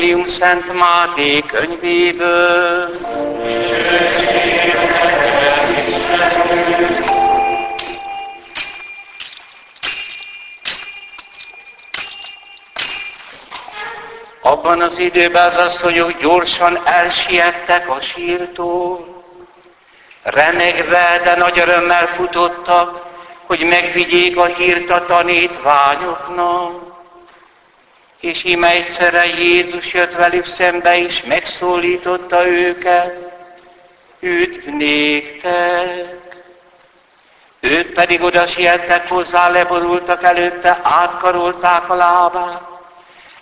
Evangélium Szent Máté könyvéből. Abban az időben az asszonyok gyorsan elsiettek a sírtól, remegve, de nagy örömmel futottak, hogy megvigyék a hírt a tanítványoknak. És íme egyszerre Jézus jött velük szembe, és megszólította őket, üdv néktek! Őt pedig oda siettek hozzá, leborultak előtte, átkarolták a lábát.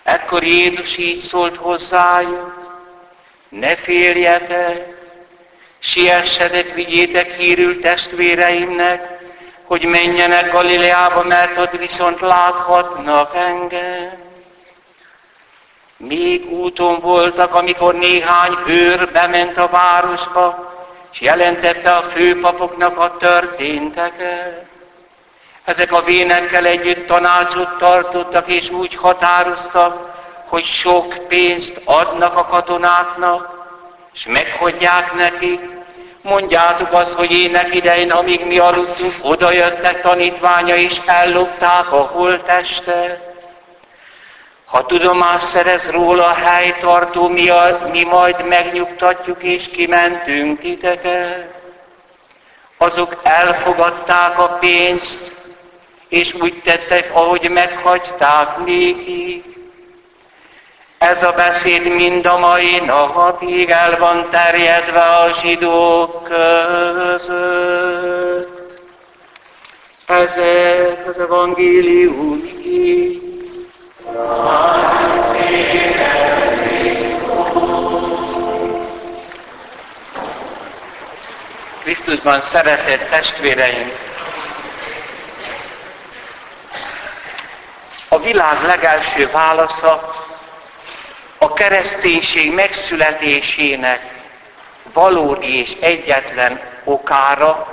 Ekkor Jézus így szólt hozzájuk, ne féljetek, siessetek, vigyétek hírül testvéreimnek, hogy menjenek Galileába, mert ott viszont láthatnak engem. Még úton voltak, amikor néhány őr bement a városba, és jelentette a főpapoknak a történteket. Ezek a vénekkel együtt tanácsot tartottak, és úgy határoztak, hogy sok pénzt adnak a katonáknak, és meghagyják nekik. Mondjátok azt, hogy ének idején, amíg mi aludtunk, oda jöttek tanítványa, és ellopták a holtestet. Ha tudomást szerez róla a helytartó, mi, a, mi majd megnyugtatjuk és kimentünk titeket. Azok elfogadták a pénzt, és úgy tettek, ahogy meghagyták nékik. Ez a beszéd mind a mai napig el van terjedve a zsidók között. Ezek az evangélium Krisztusban szeretett testvéreink, a világ legelső válasza a kereszténység megszületésének valódi és egyetlen okára,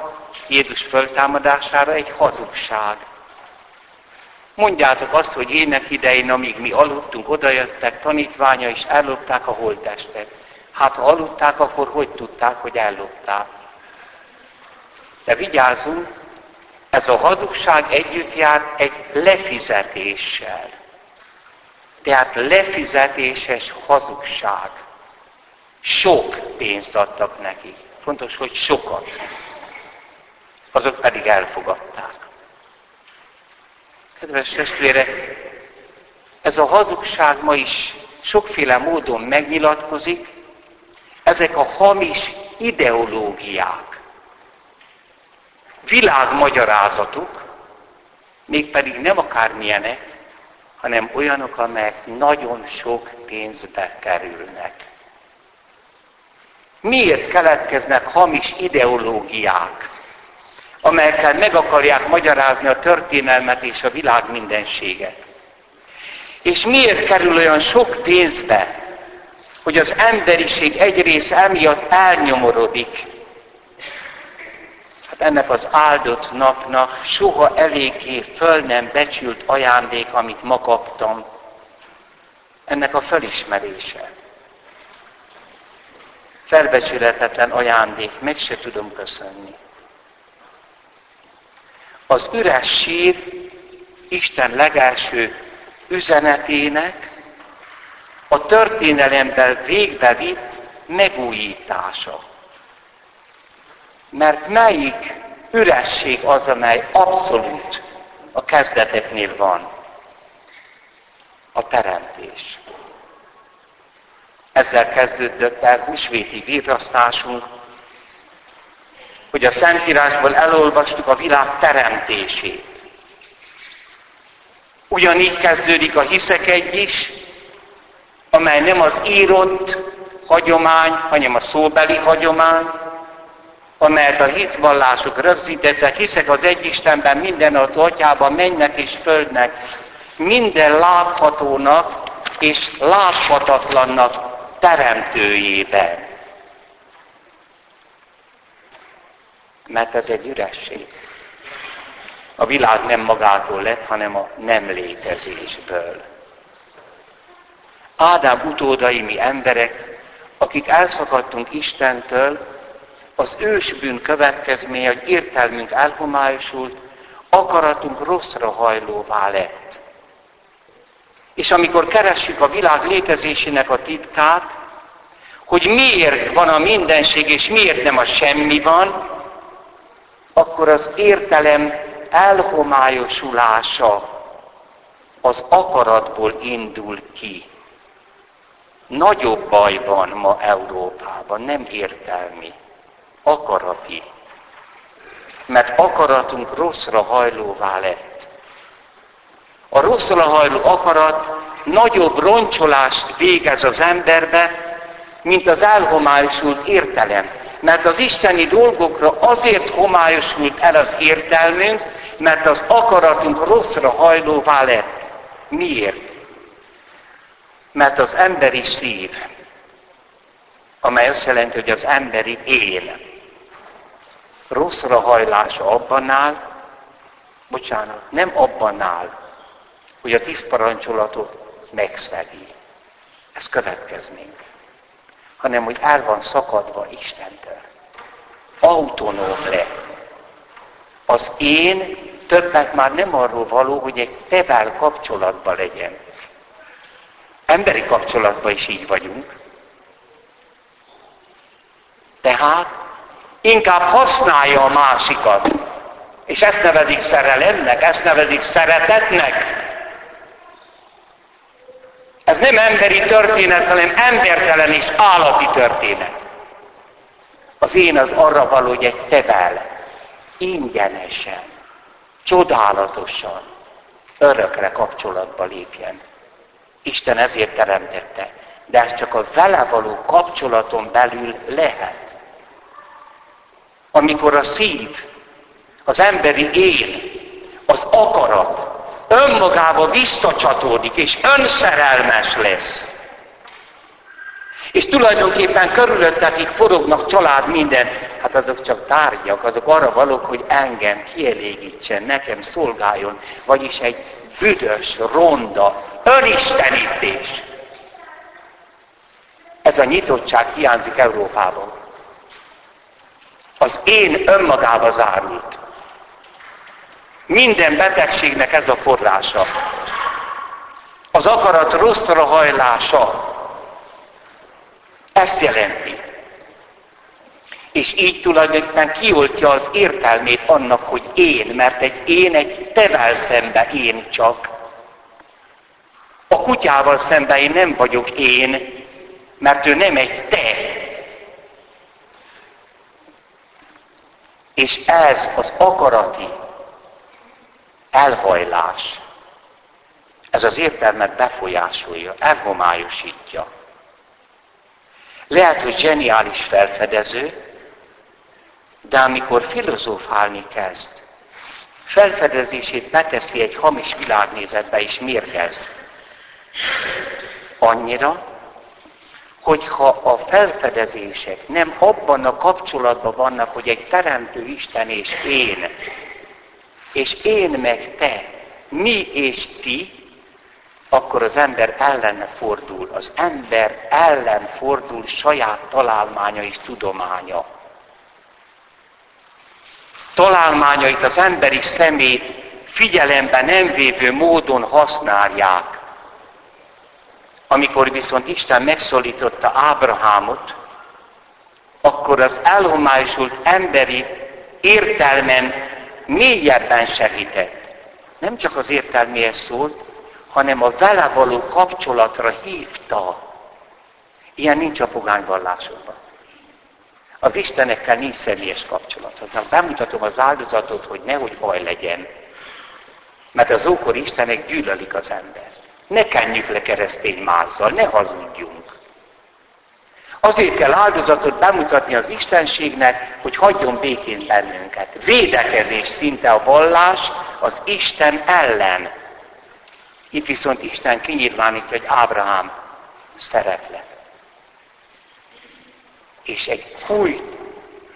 Jézus föltámadására egy hazugság. Mondjátok azt, hogy ének idején, amíg mi aludtunk, odajöttek tanítványa, és ellopták a holttestet. Hát ha aludták, akkor hogy tudták, hogy ellopták? De vigyázzunk, ez a hazugság együtt jár egy lefizetéssel. Tehát lefizetéses hazugság. Sok pénzt adtak neki. Fontos, hogy sokat. Azok pedig elfogadták. Kedves testvérek, ez a hazugság ma is sokféle módon megnyilatkozik, ezek a hamis ideológiák, világmagyarázatok, mégpedig nem akármilyenek, hanem olyanok, amelyek nagyon sok pénzbe kerülnek. Miért keletkeznek hamis ideológiák, amelyekkel meg akarják magyarázni a történelmet és a világ mindenséget? És miért kerül olyan sok pénzbe, hogy az emberiség egyrészt emiatt elnyomorodik, Hát ennek az áldott napnak soha eléggé föl nem becsült ajándék, amit ma kaptam. Ennek a felismerése. Felbecsületetlen ajándék, meg se tudom köszönni. Az üres sír Isten legelső üzenetének a történelemben végbevitt megújítása. Mert melyik üresség az, amely abszolút a kezdeteknél van? A teremtés. Ezzel kezdődött el húsvéti virrasztásunk, hogy a Szentírásból elolvastuk a világ teremtését. Ugyanígy kezdődik a hiszek egy is, amely nem az írott hagyomány, hanem a szóbeli hagyomány, amelyet a hitvallások rögzítettek, hiszek az egy Istenben, minden a atyában, mennek és földnek, minden láthatónak és láthatatlannak teremtőjében. Mert ez egy üresség. A világ nem magától lett, hanem a nem létezésből. Ádám utódai mi emberek, akik elszakadtunk Istentől, az ősbűn következménye, hogy értelmünk elhomályosult, akaratunk rosszra hajlóvá lett. És amikor keressük a világ létezésének a titkát, hogy miért van a mindenség, és miért nem a semmi van, akkor az értelem elhomályosulása az akaratból indul ki. Nagyobb baj van ma Európában, nem értelmi, akarati. Mert akaratunk rosszra hajlóvá lett. A rosszra hajló akarat nagyobb roncsolást végez az emberbe, mint az elhomályosult értelem. Mert az isteni dolgokra azért homályosult el az értelmünk, mert az akaratunk rosszra hajlóvá lett. Miért? Mert az emberi szív, amely azt jelenti, hogy az emberi én, rosszra hajlása abban áll, bocsánat, nem abban áll, hogy a tíz parancsolatot megszegi. Ez következmény. Hanem, hogy el van szakadva Istentől. Autonóm lett. Az én többet már nem arról való, hogy egy tevel kapcsolatban legyen. Emberi kapcsolatban is így vagyunk. Tehát inkább használja a másikat. És ezt nevezik szerelemnek, ezt nevezik szeretetnek. Ez nem emberi történet, hanem embertelen és állati történet. Az én az arra való, hogy egy tevel ingyenesen, csodálatosan, örökre kapcsolatba lépjen. Isten ezért teremtette. De ez csak a vele való kapcsolaton belül lehet. Amikor a szív, az emberi én, az akarat önmagába visszacsatódik, és önszerelmes lesz. És tulajdonképpen körülöttetik forognak család minden, hát azok csak tárgyak, azok arra valók, hogy engem kielégítsen, nekem szolgáljon, vagyis egy büdös, ronda, önistenítés. Ez a nyitottság hiányzik Európában. Az én önmagába zárult. Minden betegségnek ez a forrása. Az akarat rosszra hajlása. Ezt jelenti. És így tulajdonképpen kioltja az értelmét annak, hogy én, mert egy én egy tevel szembe én csak. A kutyával szemben én nem vagyok én, mert ő nem egy te. És ez az akarati elhajlás, ez az értelmet befolyásolja, elhomályosítja. Lehet, hogy zseniális felfedező, de amikor filozófálni kezd, felfedezését beteszi egy hamis világnézetbe és mérgez. Annyira, hogyha a felfedezések nem abban a kapcsolatban vannak, hogy egy teremtő Isten és én, és én meg te, mi és ti, akkor az ember ellene fordul. Az ember ellen fordul saját találmánya és tudománya. Találmányait az emberi szemét figyelembe nem vévő módon használják. Amikor viszont Isten megszólította Ábrahámot, akkor az elhomályosult emberi értelmen mélyebben segített. Nem csak az értelméhez szólt, hanem a vele való kapcsolatra hívta. Ilyen nincs a pogányvallásokban. Az Istenekkel nincs személyes kapcsolat. Bemutatom az áldozatot, hogy nehogy baj legyen. Mert az ókor Istenek gyűlölik az ember. Ne kenjük le keresztény mázzal, ne hazudjunk. Azért kell áldozatot bemutatni az Istenségnek, hogy hagyjon békén bennünket. Védekezés szinte a vallás az Isten ellen. Itt viszont Isten kinyilvánítja, hogy Ábrahám szeretlek. És egy új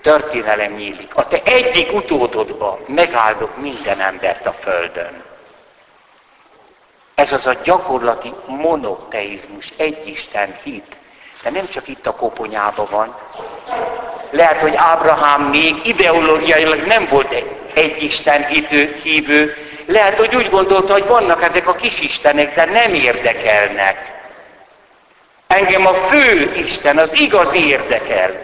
történelem nyílik. A te egyik utódodba megáldok minden embert a Földön. Ez az a gyakorlati monoteizmus, egyisten hit. De nem csak itt a koponyában van. Lehet, hogy Ábrahám még ideológiailag nem volt egy Isten hitő, hívő. Lehet, hogy úgy gondolta, hogy vannak ezek a kis istenek, de nem érdekelnek. Engem a fő Isten, az igazi érdekel.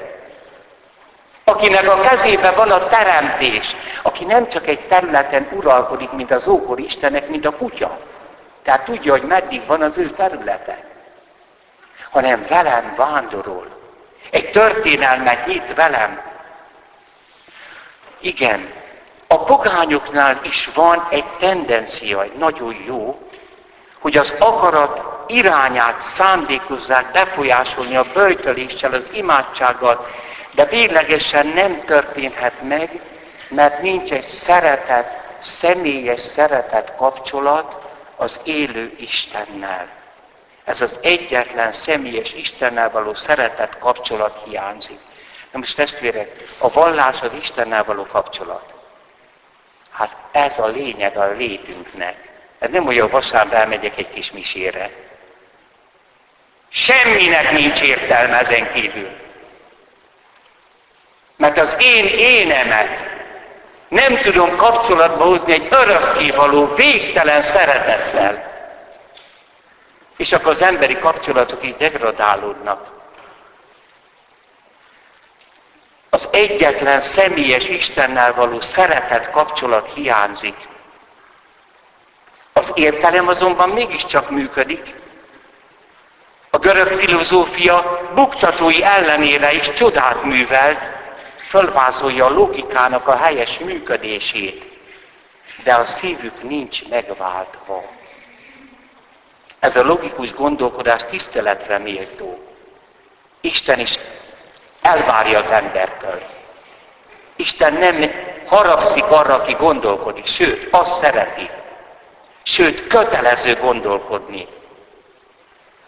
Akinek a kezében van a teremtés, aki nem csak egy területen uralkodik, mint az ókor Istenek, mint a kutya. Tehát tudja, hogy meddig van az ő területe. Hanem velem vándorol. Egy történelmet nyit velem. Igen, a pogányoknál is van egy tendencia, egy nagyon jó, hogy az akarat irányát szándékozzák befolyásolni a böjtöléssel, az imádsággal, de véglegesen nem történhet meg, mert nincs egy szeretet, személyes szeretet kapcsolat az élő Istennel. Ez az egyetlen személyes Istennel való szeretet kapcsolat hiányzik. Na most testvérek, a vallás az Istennel való kapcsolat. Hát ez a lényeg a létünknek. Ez nem olyan vasárnap elmegyek egy kis misére. Semminek nincs értelme ezen kívül. Mert az én énemet nem tudom kapcsolatba hozni egy örökkévaló, végtelen szeretettel. És akkor az emberi kapcsolatok is degradálódnak. Az egyetlen személyes Istennel való szeretet kapcsolat hiányzik. Az értelem azonban mégiscsak működik. A görög filozófia buktatói ellenére is csodát művelt, fölvázolja a logikának a helyes működését, de a szívük nincs megváltva. Ez a logikus gondolkodás tiszteletre méltó. Isten is elvárja az embertől. Isten nem haragszik arra, aki gondolkodik, sőt, azt szereti. Sőt, kötelező gondolkodni.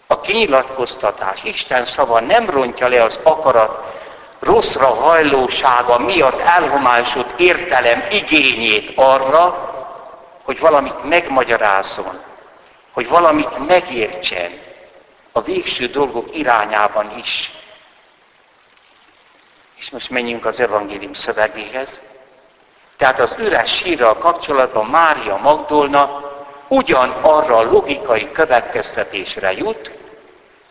A kinyilatkoztatás, Isten szava nem rontja le az akarat rosszra hajlósága miatt elhomályosult értelem igényét arra, hogy valamit megmagyarázzon, hogy valamit megértsen a végső dolgok irányában is. És most menjünk az evangélium szövegéhez. Tehát az üres sírral kapcsolatban Mária Magdolna ugyan arra a logikai következtetésre jut,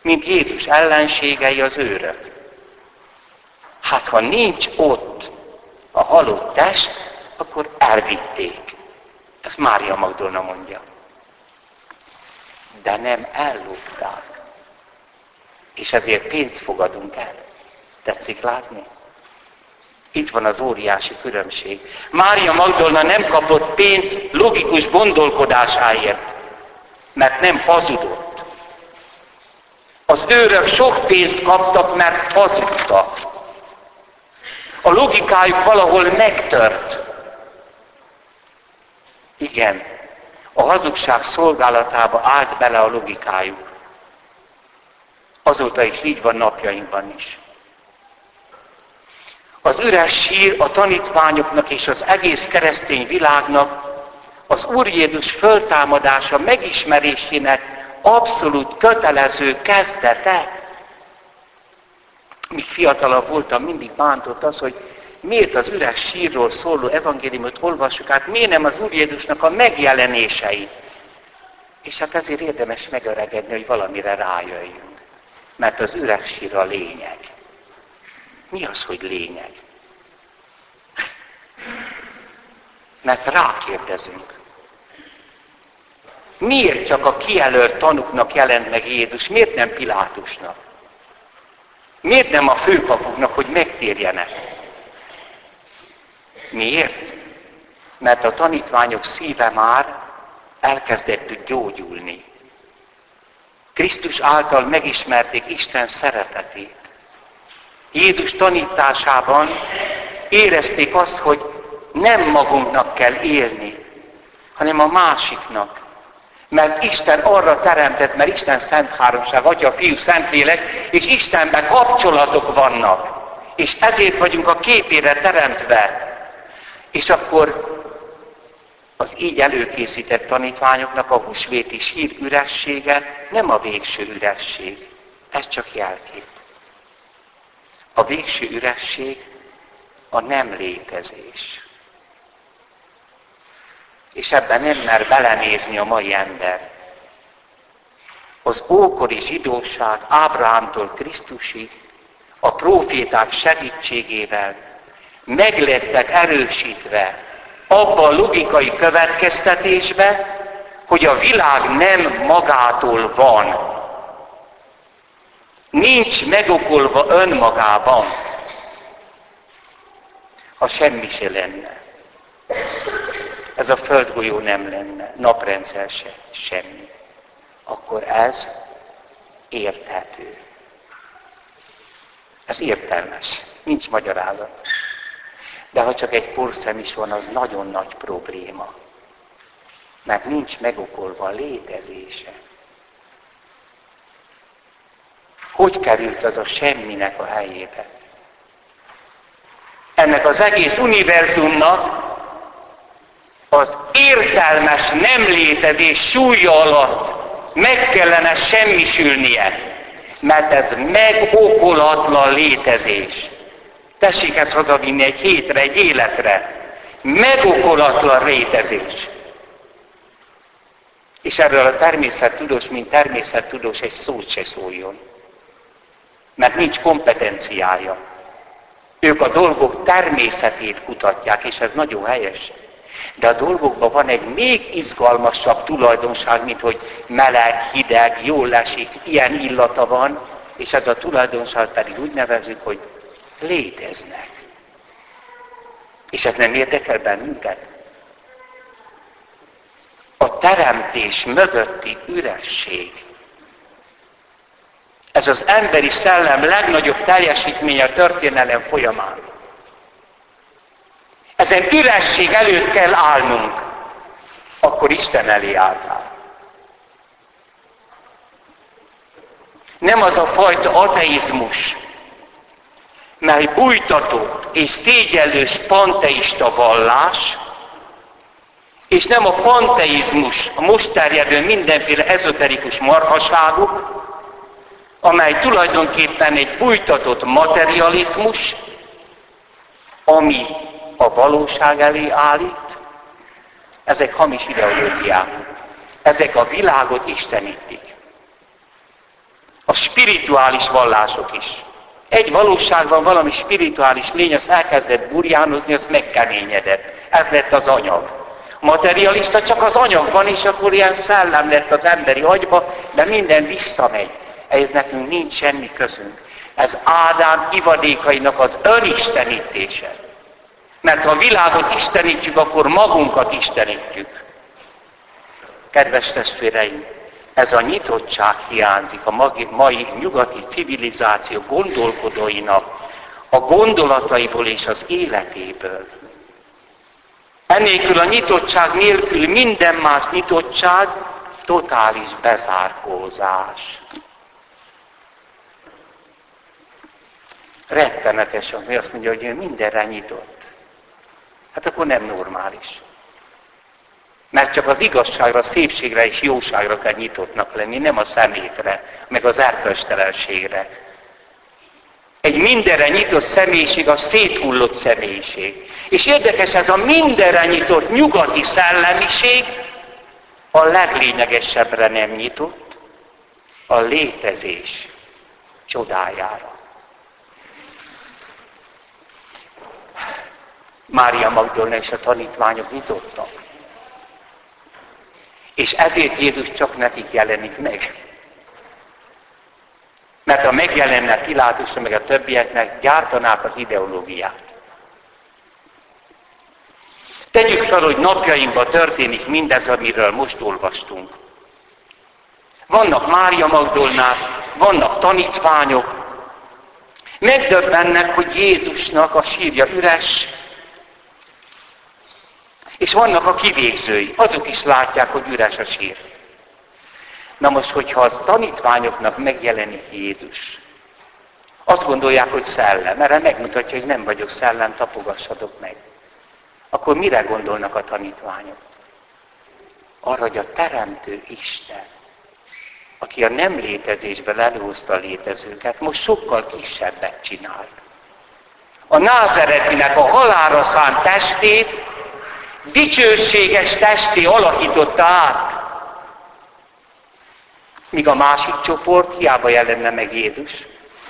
mint Jézus ellenségei az őrök. Hát ha nincs ott a halott test, akkor elvitték. Ez Mária Magdolna mondja. De nem ellopták. És ezért pénzt fogadunk el. Tetszik látni? Itt van az óriási különbség. Mária Magdolna nem kapott pénzt logikus gondolkodásáért, mert nem hazudott. Az őrök sok pénzt kaptak, mert hazudtak. A logikájuk valahol megtört. Igen, a hazugság szolgálatába állt bele a logikájuk. Azóta is így van napjainkban is. Az üres sír a tanítványoknak és az egész keresztény világnak az Úr Jézus föltámadása megismerésének abszolút kötelező kezdete. Míg fiatalabb voltam, mindig bántott az, hogy miért az üres sírról szóló evangéliumot olvassuk át, miért nem az Úr Jézusnak a megjelenései. És hát ezért érdemes megöregedni, hogy valamire rájöjjünk. Mert az üres sír a lényeg. Mi az, hogy lényeg? Mert rákérdezünk. Miért csak a kijelölt tanuknak jelent meg Jézus? Miért nem Pilátusnak? Miért nem a főpapoknak, hogy megtérjenek? Miért? Mert a tanítványok szíve már elkezdett gyógyulni. Krisztus által megismerték Isten szeretetét. Jézus tanításában érezték azt, hogy nem magunknak kell élni, hanem a másiknak. Mert Isten arra teremtett, mert Isten szent háromság, Atya, Fiú, Szentlélek, és Istenben kapcsolatok vannak. és ezért vagyunk a képére teremtve. És akkor az így előkészített tanítványoknak a húsvéti sír üressége nem a végső üresség. Ez csak jelkép. A végső üresség a nem létezés. És ebben nem mer belenézni a mai ember. Az ókori zsidóság Ábrahámtól Krisztusig a proféták segítségével meglettek erősítve abba a logikai következtetésbe, hogy a világ nem magától van. Nincs megokolva önmagában, ha semmi se lenne. Ez a földgolyó nem lenne, naprendszer se, semmi. Akkor ez érthető. Ez értelmes, nincs magyarázat. De ha csak egy porszem is van, az nagyon nagy probléma. Mert nincs megokolva a létezése. Hogy került az a semminek a helyébe? Ennek az egész univerzumnak az értelmes nem létezés súlya alatt meg kellene semmisülnie, mert ez megokolatlan létezés. Tessék ezt hazavinni egy hétre, egy életre. Megokolatlan rétezés. És erről a természettudós, mint természettudós egy szót se szóljon. Mert nincs kompetenciája. Ők a dolgok természetét kutatják, és ez nagyon helyes. De a dolgokban van egy még izgalmasabb tulajdonság, mint hogy meleg, hideg, jól esik, ilyen illata van, és ez a tulajdonság pedig úgy nevezzük, hogy léteznek. És ez nem érdekel bennünket? A teremtés mögötti üresség. Ez az emberi szellem legnagyobb teljesítménye a történelem folyamán. Ezen üresség előtt kell állnunk, akkor Isten elé álltál. Nem az a fajta ateizmus, mely bújtatott és szégyellős panteista vallás, és nem a panteizmus, a most terjedő mindenféle ezoterikus marhaságok, amely tulajdonképpen egy bújtatott materializmus, ami a valóság elé állít, ezek hamis ideológiák. Ezek a világot istenítik. A spirituális vallások is. Egy valóságban valami spirituális lény, az elkezdett burjánozni, az megkeményedett. Ez lett az anyag. Materialista csak az anyagban, és akkor ilyen szellem lett az emberi agyba, de minden visszamegy. Ez nekünk nincs semmi közünk. Ez Ádám ivadékainak az önistenítése. Mert ha a világot istenítjük, akkor magunkat istenítjük. Kedves testvéreim, ez a nyitottság hiányzik a mai nyugati civilizáció gondolkodóinak, a gondolataiból és az életéből. Ennélkül a nyitottság nélkül minden más nyitottság totális bezárkózás. Rettenetes, ami azt mondja, hogy ő mindenre nyitott. Hát akkor nem normális. Mert csak az igazságra, szépségre és jóságra kell nyitottnak lenni, nem a szemétre, meg az erkölcstelenségre. Egy mindenre nyitott személyiség a széthullott személyiség. És érdekes ez a mindenre nyitott nyugati szellemiség a leglényegesebbre nem nyitott, a létezés csodájára. Mária Magdolna és a tanítványok nyitottak. És ezért Jézus csak nekik jelenik meg. Mert ha megjelenne Pilátusra, meg a többieknek, gyártanák az ideológiát. Tegyük fel, hogy napjainkban történik mindez, amiről most olvastunk. Vannak Mária Magdolnák, vannak tanítványok, megdöbbennek, hogy Jézusnak a sírja üres, és vannak a kivégzői, azok is látják, hogy üres a sír. Na most, hogyha a tanítványoknak megjelenik Jézus, Azt gondolják, hogy szellem. Erre megmutatja, hogy nem vagyok szellem, tapogassatok meg. Akkor mire gondolnak a tanítványok? Arra, hogy a Teremtő Isten, aki a nem létezésből előhozta a létezőket, most sokkal kisebbet csinál. A názeretinek a halára szánt testét dicsőséges testé alakította át. Míg a másik csoport hiába jelenne meg Jézus,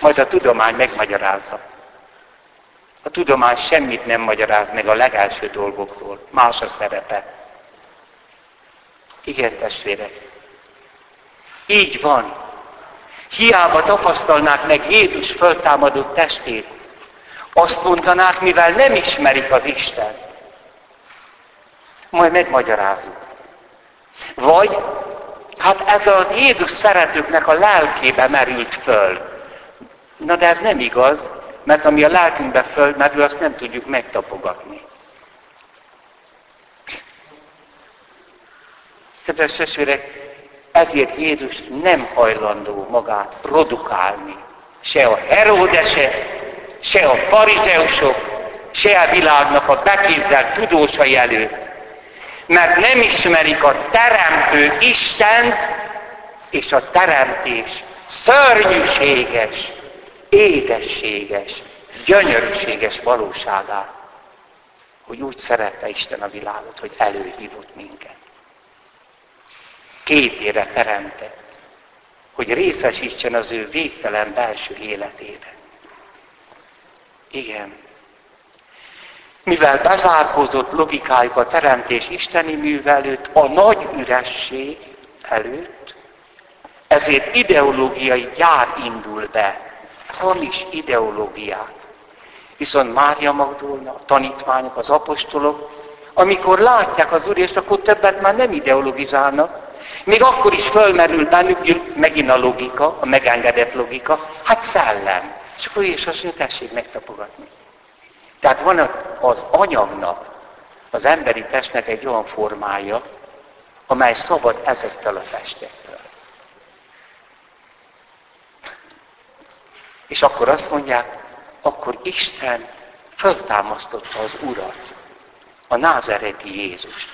majd a tudomány megmagyarázza. A tudomány semmit nem magyaráz meg a legelső dolgokról. Más a szerepe. Igen, testvérek. Így van. Hiába tapasztalnák meg Jézus föltámadott testét. Azt mondanák, mivel nem ismerik az Isten. Majd megmagyarázunk. Vagy, hát ez az Jézus szeretőknek a lelkébe merült föl. Na de ez nem igaz, mert ami a lelkünkbe fölmerül, azt nem tudjuk megtapogatni. Kedves testvérek, ezért Jézus nem hajlandó magát produkálni. Se a Heródese, se a farizeusok, se a világnak a beképzelt tudósai előtt. Mert nem ismerik a teremtő Istent és a teremtés szörnyűséges, édességes, gyönyörűséges valóságát, hogy úgy szerette Isten a világot, hogy előhívott minket. Képére teremtett, hogy részesítsen az ő végtelen belső életében. Igen. Mivel bezárkózott logikájuk a teremtés isteni műve előtt, a nagy üresség előtt, ezért ideológiai gyár indul be, hamis ideológiák. Viszont Mária Magdolna, a tanítványok, az apostolok, amikor látják az Úr, és akkor többet már nem ideologizálnak, még akkor is fölmerül bennük megint a logika, a megengedett logika, hát szellem. És akkor és azt mondja, tessék megtapogatni. Tehát van az anyagnak, az emberi testnek egy olyan formája, amely szabad ezektől a testektől. És akkor azt mondják, akkor Isten föltámasztotta az Urat, a názereti Jézust.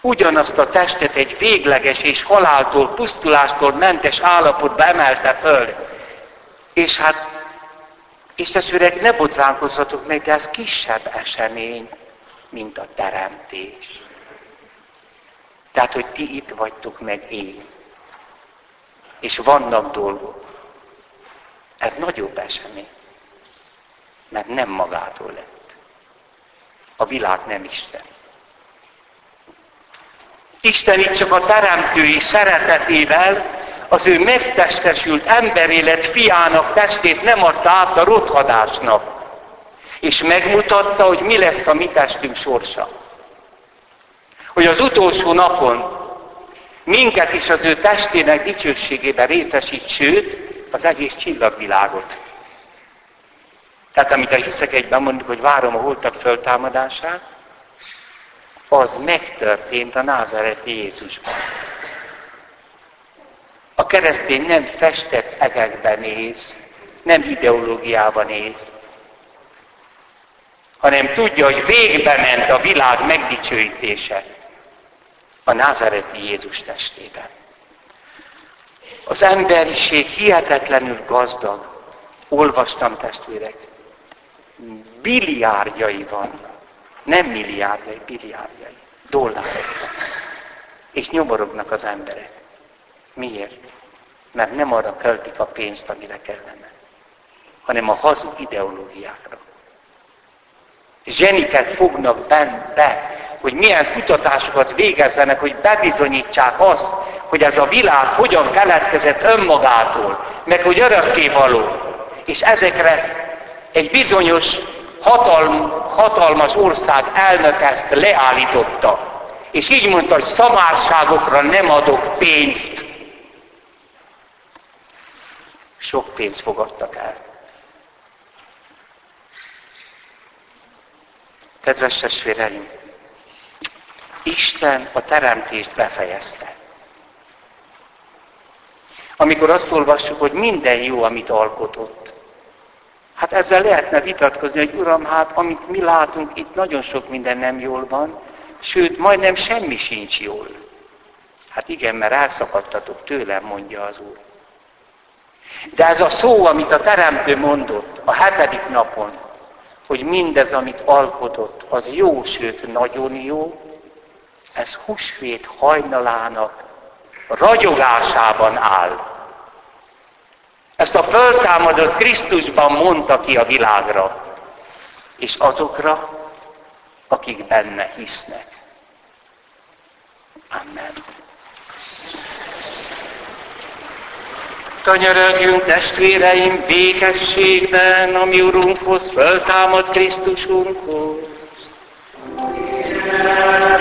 Ugyanazt a testet egy végleges és haláltól, pusztulástól mentes állapotba emelte föl. És hát, és testvérek, ne botránkozzatok meg, de ez kisebb esemény, mint a teremtés. Tehát, hogy ti itt vagytok meg én. És vannak dolgok. Ez nagyobb esemény. Mert nem magától lett. A világ nem Isten. Isten itt csak a teremtői szeretetével az ő megtestesült emberélet fiának testét nem adta át a rothadásnak. És megmutatta, hogy mi lesz a mi testünk sorsa. Hogy az utolsó napon minket is az ő testének dicsőségében részesít, sőt, az egész csillagvilágot. Tehát amit a hiszek egyben mondjuk, hogy várom a holtak föltámadását, az megtörtént a názareti Jézusban. A keresztény nem festett egekben néz, nem ideológiában néz, hanem tudja, hogy végbe ment a világ megdicsőítése a názareti Jézus testében. Az emberiség hihetetlenül gazdag. Olvastam testvérek. Biliárdjai vannak. Nem milliárdjai, biliárdjai. Dollárok És nyomorognak az emberek. Miért? Mert nem arra költik a pénzt, amire kellene, hanem a hazug ideológiákra. Zseniket fognak benne be, hogy milyen kutatásokat végezzenek, hogy bebizonyítsák azt, hogy ez a világ hogyan keletkezett önmagától, meg hogy örökké való. És ezekre egy bizonyos hatalm, hatalmas ország elnök ezt leállította. És így mondta, hogy szamárságokra nem adok pénzt. Sok pénzt fogadtak el. Kedves testvéreim, Isten a teremtést befejezte. Amikor azt olvassuk, hogy minden jó, amit alkotott, Hát ezzel lehetne vitatkozni, hogy Uram, hát amit mi látunk, itt nagyon sok minden nem jól van, sőt, majdnem semmi sincs jól. Hát igen, mert elszakadtatok tőlem, mondja az Úr. De ez a szó, amit a Teremtő mondott a hetedik napon, hogy mindez, amit alkotott, az jó, sőt nagyon jó, ez húsvét hajnalának ragyogásában áll. Ezt a föltámadott Krisztusban mondta ki a világra, és azokra, akik benne hisznek. Amen. Kanyarodjunk testvéreim békességben, ami Urunkhoz, föltámad Krisztusunkhoz. Yeah.